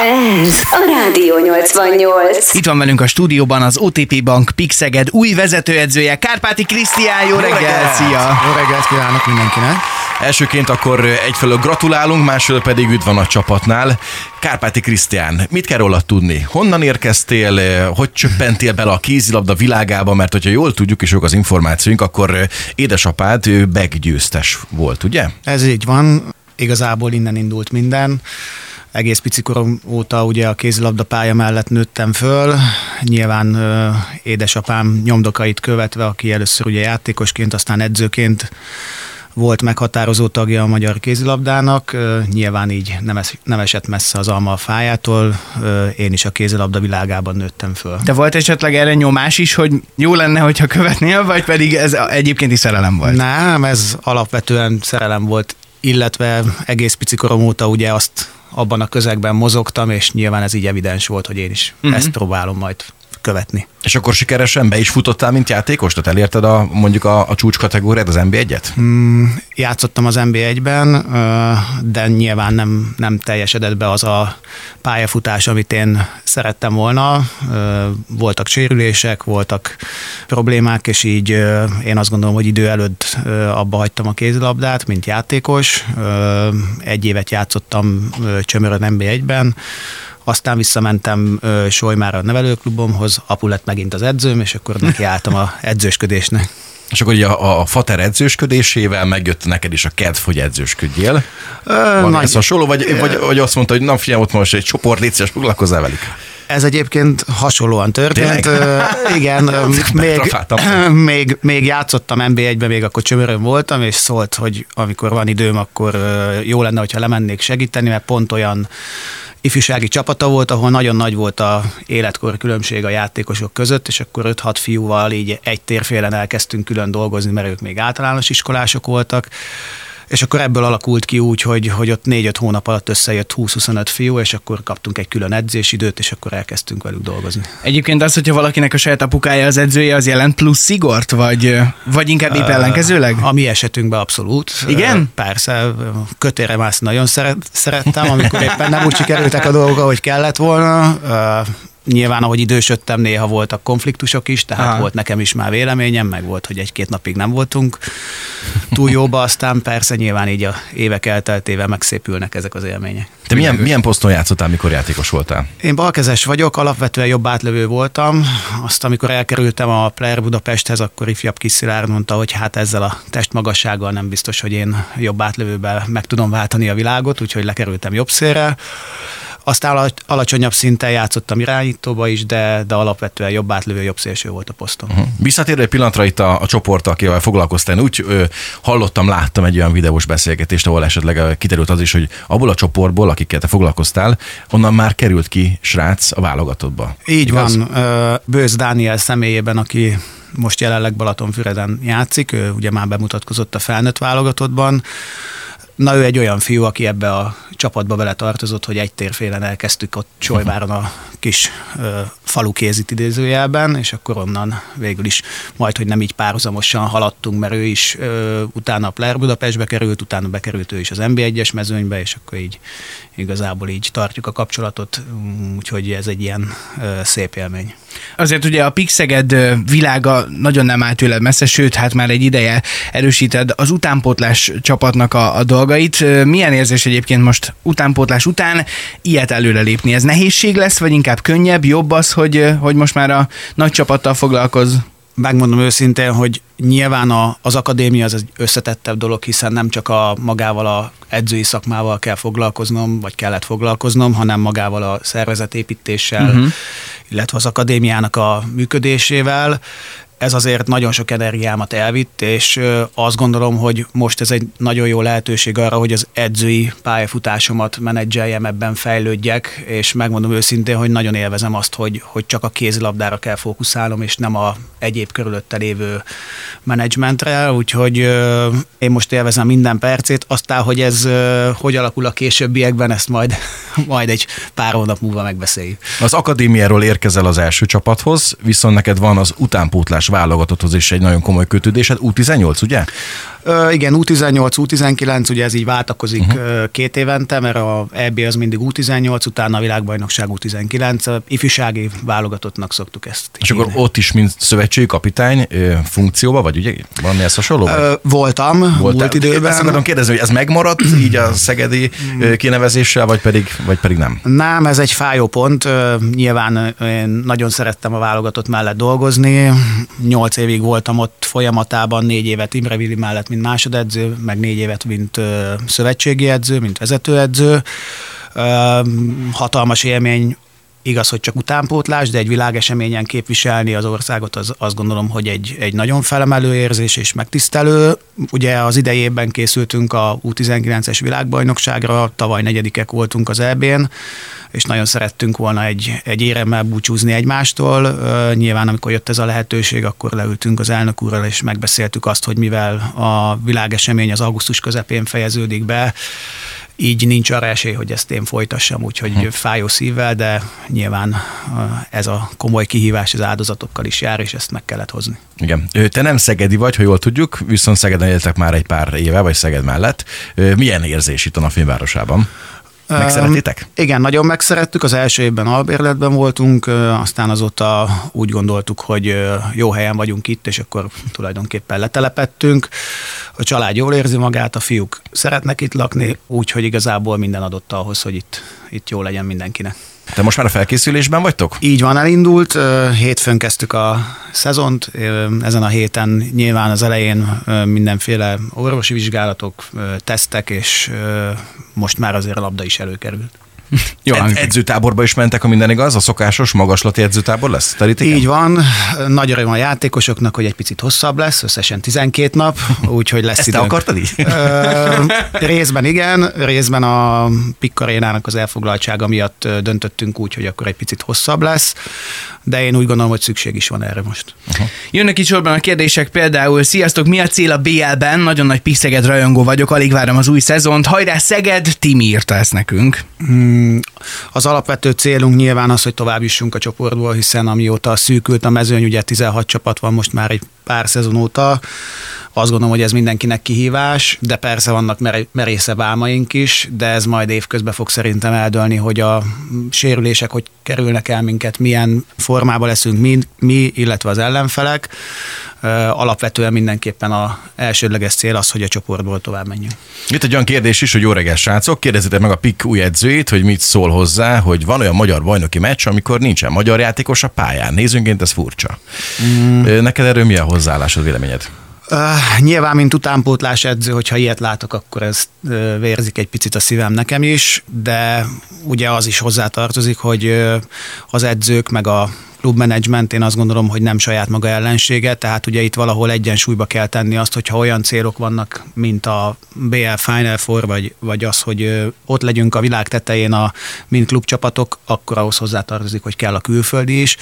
Ez a Rádió 88. Itt van velünk a stúdióban az OTP Bank Pixeged új vezetőedzője, Kárpáti Krisztián. Jó reggel, szia! Jó reggelt kívánok mindenkinek! Elsőként akkor egyfelől gratulálunk, másfelől pedig üdv van a csapatnál. Kárpáti Krisztián, mit kell róla tudni? Honnan érkeztél, hogy csöppentél bele a kézilabda világába, mert hogyha jól tudjuk és jók az információink, akkor édesapád ő beggyőztes volt, ugye? Ez így van, igazából innen indult minden egész pici korom óta ugye a kézilabda pálya mellett nőttem föl, nyilván ö, édesapám nyomdokait követve, aki először ugye játékosként, aztán edzőként volt meghatározó tagja a magyar kézilabdának, nyilván így nem, es, nem esett messze az alma a fájától, én is a kézilabda világában nőttem föl. De volt esetleg erre nyomás is, hogy jó lenne, hogyha követnél, vagy pedig ez egyébként is szerelem volt? Nem, ez alapvetően szerelem volt, illetve egész pici korom óta ugye azt abban a közegben mozogtam, és nyilván ez így evidens volt, hogy én is uh-huh. ezt próbálom majd követni. És akkor sikeresen be is futottál, mint játékos? Tehát elérted a, mondjuk a, a csúcs kategóriát, az NB1-et? Mm, játszottam az NB1-ben, de nyilván nem, nem teljesedett be az a pályafutás, amit én szerettem volna. Voltak sérülések, voltak problémák, és így én azt gondolom, hogy idő előtt abba hagytam a kézilabdát, mint játékos. Egy évet játszottam Csömörön NB1-ben, aztán visszamentem uh, Solymára a nevelőklubomhoz, apu lett megint az edzőm, és akkor neki álltam a edzősködésnek. És akkor ugye a, a fater edzősködésével megjött neked is a kedv, hogy edzősködjél. Van nagy... ez hasonló, vagy, vagy, vagy azt mondta, hogy na figyelj, ott most egy csoport, légy szíves, foglalkozzál velük? Ez egyébként hasonlóan történt. Uh, igen, még, még, még játszottam NB1-ben, még akkor csömörön voltam, és szólt, hogy amikor van időm, akkor jó lenne, hogyha lemennék segíteni, mert pont olyan ifjúsági csapata volt, ahol nagyon nagy volt a életkor különbség a játékosok között, és akkor 5-6 fiúval így egy térfélen elkezdtünk külön dolgozni, mert ők még általános iskolások voltak, és akkor ebből alakult ki úgy, hogy, hogy ott négy-öt hónap alatt összejött 20-25 fiú, és akkor kaptunk egy külön edzésidőt, és akkor elkezdtünk velük dolgozni. Egyébként az, hogyha valakinek a saját apukája az edzője, az jelent plusz szigort, vagy, vagy inkább épp ellenkezőleg? A mi esetünkben abszolút. Igen? Persze, kötére mászni nagyon szeret, szerettem, amikor éppen nem úgy sikerültek a dolgok, ahogy kellett volna. Nyilván, ahogy idősödtem, néha voltak konfliktusok is, tehát Aha. volt nekem is már véleményem, meg volt, hogy egy-két napig nem voltunk túl jóba, aztán persze nyilván így a évek elteltével megszépülnek ezek az élmények. Te milyen, milyen poszton játszottál, mikor játékos voltál? Én balkezes vagyok, alapvetően jobb átlövő voltam. Azt, amikor elkerültem a Player Budapesthez, akkor ifjabb kis Szilárd mondta, hogy hát ezzel a testmagassággal nem biztos, hogy én jobb átlövővel meg tudom váltani a világot, úgyhogy lekerültem jobb szélre. Aztán alacsonyabb szinten játszottam irányítóba is, de, de alapvetően jobb átlövő, jobb szélső volt a poszton. Uh-huh. Visszatérve egy pillanatra itt a, a csoport, akivel foglalkoztál, úgy ö, hallottam, láttam egy olyan videós beszélgetést, ahol esetleg kiderült az is, hogy abból a csoportból, akikkel te foglalkoztál, onnan már került ki srác a válogatottba. Így Igaz? van. Bősz Dániel személyében, aki most jelenleg Balatonfüreden játszik, ő ugye már bemutatkozott a felnőtt válogatottban. Na ő egy olyan fiú, aki ebbe a csapatba vele tartozott, hogy egy térfélen elkezdtük ott Csolyváron a kis ö, falu kézit idézőjelben, és akkor onnan végül is majd, hogy nem így párhuzamosan haladtunk, mert ő is ö, utána a Player Budapestbe került, utána bekerült ő is az NB1-es mezőnybe, és akkor így igazából így tartjuk a kapcsolatot, úgyhogy ez egy ilyen ö, szép élmény. Azért ugye a Pixeged világa nagyon nem állt tőled messze, sőt, hát már egy ideje erősíted az utánpótlás csapatnak a, a dolgait. Milyen érzés egyébként most utánpótlás után ilyet előrelépni? Ez nehézség lesz, vagy inkább könnyebb, jobb az, hogy, hogy most már a nagy csapattal foglalkoz? Megmondom őszintén, hogy nyilván a, az akadémia az egy összetettebb dolog, hiszen nem csak a magával a edzői szakmával kell foglalkoznom, vagy kellett foglalkoznom, hanem magával a szervezetépítéssel, uh-huh. illetve az akadémiának a működésével ez azért nagyon sok energiámat elvitt, és azt gondolom, hogy most ez egy nagyon jó lehetőség arra, hogy az edzői pályafutásomat menedzseljem, ebben fejlődjek, és megmondom őszintén, hogy nagyon élvezem azt, hogy, hogy csak a kézilabdára kell fókuszálnom, és nem a egyéb körülötte lévő menedzsmentre, úgyhogy én most élvezem minden percét, aztán, hogy ez hogy alakul a későbbiekben, ezt majd majd egy pár hónap múlva megbeszéljük. Az akadémiáról érkezel az első csapathoz, viszont neked van az utánpótlás válogatotthoz is egy nagyon komoly kötődésed, U18, ugye? Ö, igen, U18, U19, ugye ez így váltakozik uh-huh. két évente, mert a EB az mindig U18, utána a világbajnokság U19, ifjúsági válogatottnak szoktuk ezt. És akkor ott is, mint szövetségi kapitány funkcióba, vagy ugye van ez hasonló? Ö, voltam, Voltál? múlt időben. Ezt akarom kérdezni, hogy ez megmaradt így a szegedi kinevezéssel, vagy pedig, vagy pedig nem? Nem, ez egy fájó pont. Nyilván én nagyon szerettem a válogatott mellett dolgozni. Nyolc évig voltam ott folyamatában, négy évet Imre Vili mellett mint másodedző, meg négy évet, mint szövetségi edző, mint vezetőedző. Hatalmas élmény Igaz, hogy csak utánpótlás, de egy világeseményen képviselni az országot, az azt gondolom, hogy egy, egy nagyon felemelő érzés és megtisztelő. Ugye az idejében készültünk a U19-es világbajnokságra, tavaly negyedikek voltunk az EB-n, és nagyon szerettünk volna egy, egy éremmel búcsúzni egymástól. Nyilván, amikor jött ez a lehetőség, akkor leültünk az elnök úrral, és megbeszéltük azt, hogy mivel a világesemény az augusztus közepén fejeződik be, így nincs arra esély, hogy ezt én folytassam, úgyhogy hm. fájó szívvel, de nyilván ez a komoly kihívás az áldozatokkal is jár, és ezt meg kellett hozni. Igen. Te nem szegedi vagy, ha jól tudjuk, viszont Szegeden éltek már egy pár éve, vagy Szeged mellett. Milyen érzés itt a napfényvárosában? Megszeretitek? Igen, nagyon megszerettük. Az első évben albérletben voltunk, aztán azóta úgy gondoltuk, hogy jó helyen vagyunk itt, és akkor tulajdonképpen letelepettünk. A család jól érzi magát, a fiúk szeretnek itt lakni, úgyhogy igazából minden adott ahhoz, hogy itt, itt jó legyen mindenkinek. Te most már a felkészülésben vagytok? Így van, elindult. Hétfőn kezdtük a szezont. Ezen a héten nyilván az elején mindenféle orvosi vizsgálatok, tesztek, és most már azért a labda is előkerült. Jó, Ed- edzőtáborba is mentek, ha minden igaz? A szokásos magaslati edzőtábor lesz? Terítéken? Így van. Nagy öröm a játékosoknak, hogy egy picit hosszabb lesz, összesen 12 nap, úgyhogy lesz Ezt időnk. te akartad így? Ö, részben igen, részben a Pikkarénának az elfoglaltsága miatt döntöttünk úgy, hogy akkor egy picit hosszabb lesz, de én úgy gondolom, hogy szükség is van erre most. Uh-huh. Jönnek itt sorban a kérdések például, sziasztok, mi a cél a BL-ben? Nagyon nagy Piszeged rajongó vagyok, alig várom az új szezont. Hajrá Szeged, Timi írta ezt nekünk. Hmm, az alapvető célunk nyilván az, hogy tovább jussunk a csoportból, hiszen amióta szűkült a mezőny, ugye 16 csapat van most már egy pár szezon óta, azt gondolom, hogy ez mindenkinek kihívás, de persze vannak merészebb álmaink is, de ez majd évközben fog szerintem eldölni, hogy a sérülések hogy kerülnek el minket, milyen formában leszünk mi, mi illetve az ellenfelek. Alapvetően mindenképpen a elsődleges cél az, hogy a csoportból tovább menjünk. Itt egy olyan kérdés is, hogy jó reggel, srácok. Kérdezitek meg a PIK új edzőjét, hogy mit szól hozzá, hogy van olyan magyar bajnoki meccs, amikor nincsen magyar játékos a pályán. Nézőnként ez furcsa. Mm. Neked erről mi a hozzáállásod, véleményed? Uh, nyilván, mint utánpótlás edző, hogyha ilyet látok, akkor ez uh, vérzik egy picit a szívem nekem is, de ugye az is hozzátartozik, hogy uh, az edzők meg a klubmenedzsment, én azt gondolom, hogy nem saját maga ellensége, tehát ugye itt valahol egyensúlyba kell tenni azt, hogyha olyan célok vannak, mint a BL Final Four, vagy, vagy az, hogy ott legyünk a világ tetején, a, mint klubcsapatok, akkor ahhoz hozzátartozik, hogy kell a külföldi is,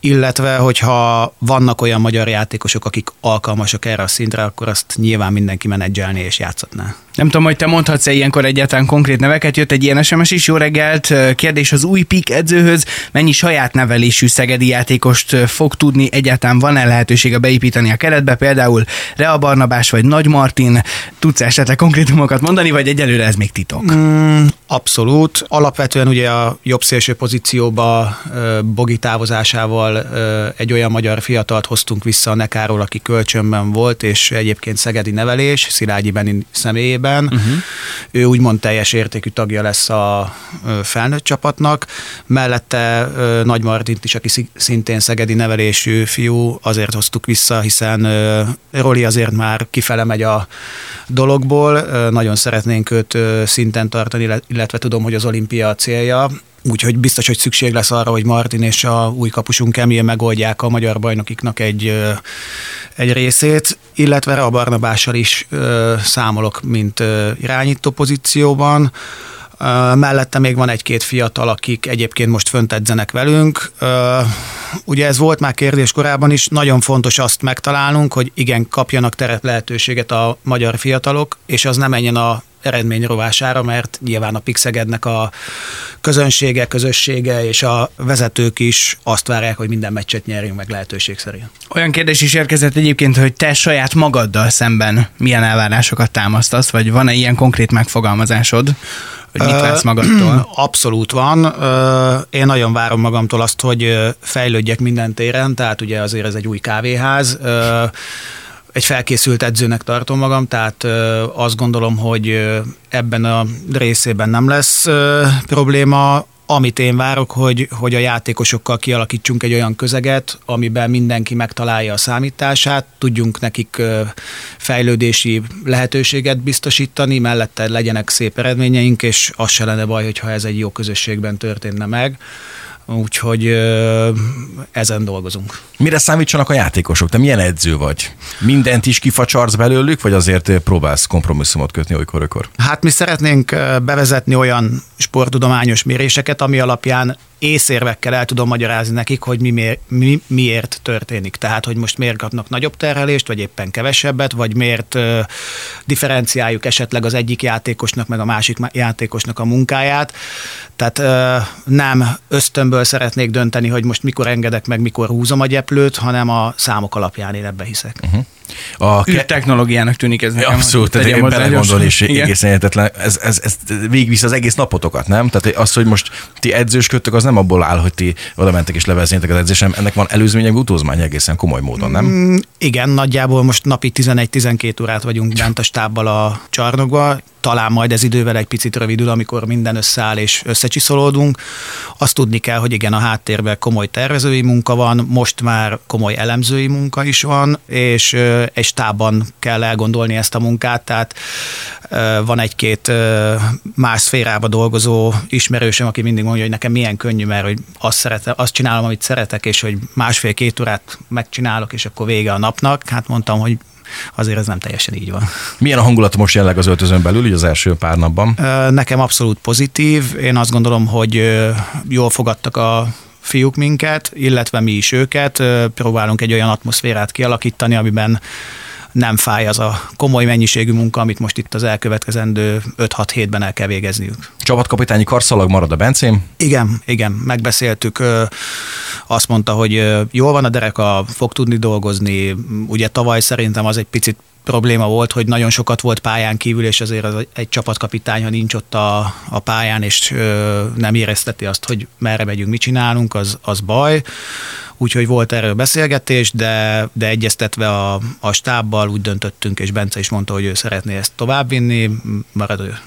illetve hogyha vannak olyan magyar játékosok, akik alkalmasak erre a szintre, akkor azt nyilván mindenki menedzselni és játszatná. Nem tudom, hogy te mondhatsz-e ilyenkor egyáltalán konkrét neveket. Jött egy ilyen SMS is, jó reggelt. Kérdés az új PIK edzőhöz. Mennyi saját nevelésű szegedi játékost fog tudni? Egyáltalán van-e lehetősége beépíteni a keretbe? Például Rea Barnabás vagy Nagy Martin. Tudsz esetleg konkrétumokat mondani, vagy egyelőre ez még titok? Mm, abszolút. Alapvetően ugye a jobb szélső pozícióba Bogi távozásával egy olyan magyar fiatalt hoztunk vissza a Nekáról, aki kölcsönben volt, és egyébként szegedi nevelés, Szilágyi Benin személyében évben. Uh-huh. Ő úgymond teljes értékű tagja lesz a felnőtt csapatnak. Mellette Nagy Martint is, aki szintén szegedi nevelésű fiú, azért hoztuk vissza, hiszen Roli azért már kifele megy a dologból. Nagyon szeretnénk őt szinten tartani, illetve tudom, hogy az olimpia a célja. Úgyhogy biztos, hogy szükség lesz arra, hogy Martin és a új kapusunk Emil megoldják a magyar bajnokiknak egy, egy részét, illetve a Barnabással is számolok, mint irányító pozícióban. Mellette még van egy-két fiatal, akik egyébként most fönt edzenek velünk. Ugye ez volt már kérdés korábban is, nagyon fontos azt megtalálnunk, hogy igen, kapjanak teret lehetőséget a magyar fiatalok, és az nem menjen a eredmény rovására, mert nyilván a Pixegednek a közönsége, közössége és a vezetők is azt várják, hogy minden meccset nyerjünk meg lehetőség szerint. Olyan kérdés is érkezett egyébként, hogy te saját magaddal szemben milyen elvárásokat támasztasz, vagy van-e ilyen konkrét megfogalmazásod? hogy mit vársz magadtól? Abszolút van. Én nagyon várom magamtól azt, hogy fejlődjek minden téren, tehát ugye azért ez egy új kávéház egy felkészült edzőnek tartom magam, tehát azt gondolom, hogy ebben a részében nem lesz probléma. Amit én várok, hogy, hogy a játékosokkal kialakítsunk egy olyan közeget, amiben mindenki megtalálja a számítását, tudjunk nekik fejlődési lehetőséget biztosítani, mellette legyenek szép eredményeink, és az se lenne baj, hogyha ez egy jó közösségben történne meg úgyhogy ezen dolgozunk. Mire számítsanak a játékosok? Te milyen edző vagy? Mindent is kifacsarsz belőlük, vagy azért próbálsz kompromisszumot kötni olykor-olykor? Hát mi szeretnénk bevezetni olyan sporttudományos méréseket, ami alapján észérvekkel el tudom magyarázni nekik, hogy mi, miért, mi, miért történik. Tehát, hogy most miért kapnak nagyobb terhelést, vagy éppen kevesebbet, vagy miért uh, differenciáljuk esetleg az egyik játékosnak, meg a másik játékosnak a munkáját. Tehát uh, nem ösztönből szeretnék dönteni, hogy most mikor engedek meg, mikor húzom a gyeplőt, hanem a számok alapján én ebbe hiszek. Uh-huh. A ke- technológiának tűnik ez nekem. Abszolút, tehát én belegondolni is egészen értetlen. Ez, ez, ez végigvisz az egész napotokat, nem? Tehát az, hogy most ti edzősködtök, az nem abból áll, hogy ti oda mentek és leveznétek az edzésem. Ennek van előzménye, utózmány egészen komoly módon, nem? Mm, igen, nagyjából most napi 11-12 órát vagyunk bent a stábbal a csarnokba talán majd ez idővel egy picit rövidül, amikor minden összeáll és összecsiszolódunk. Azt tudni kell, hogy igen, a háttérben komoly tervezői munka van, most már komoly elemzői munka is van, és egy stábban kell elgondolni ezt a munkát, tehát van egy-két más szférába dolgozó ismerősöm, aki mindig mondja, hogy nekem milyen könnyű, mert hogy azt, szeretem, azt csinálom, amit szeretek, és hogy másfél-két órát megcsinálok, és akkor vége a napnak. Hát mondtam, hogy azért ez nem teljesen így van. Milyen a hangulat most jelenleg az öltözön belül, így az első pár napban? Nekem abszolút pozitív. Én azt gondolom, hogy jól fogadtak a fiúk minket, illetve mi is őket. Próbálunk egy olyan atmoszférát kialakítani, amiben nem fáj az a komoly mennyiségű munka, amit most itt az elkövetkezendő 5-6 hétben el kell végezniük. Csapatkapitányi karszalag marad a Bencém? Igen, igen, megbeszéltük. Azt mondta, hogy jól van a dereka, fog tudni dolgozni. Ugye tavaly szerintem az egy picit probléma volt, hogy nagyon sokat volt pályán kívül, és azért az egy csapatkapitány, ha nincs ott a, a pályán, és ö, nem érezteti azt, hogy merre megyünk, mit csinálunk, az, az baj. Úgyhogy volt erről beszélgetés, de, de egyeztetve a, a stábbal úgy döntöttünk, és Bence is mondta, hogy ő szeretné ezt továbbvinni, marad ő.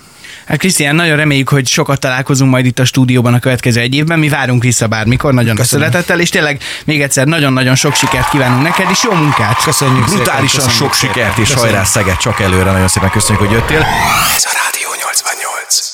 Hát Krisztián, nagyon reméljük, hogy sokat találkozunk majd itt a stúdióban a következő egy évben. Mi várunk vissza bármikor, nagyon szeretettel, és tényleg még egyszer nagyon-nagyon sok sikert kívánunk neked, és jó munkát! Köszönjük Brutálisan szépen, sok sikert, és hajrá Szeged, csak előre. Nagyon szépen köszönjük, hogy jöttél. Ez a Rádió 88.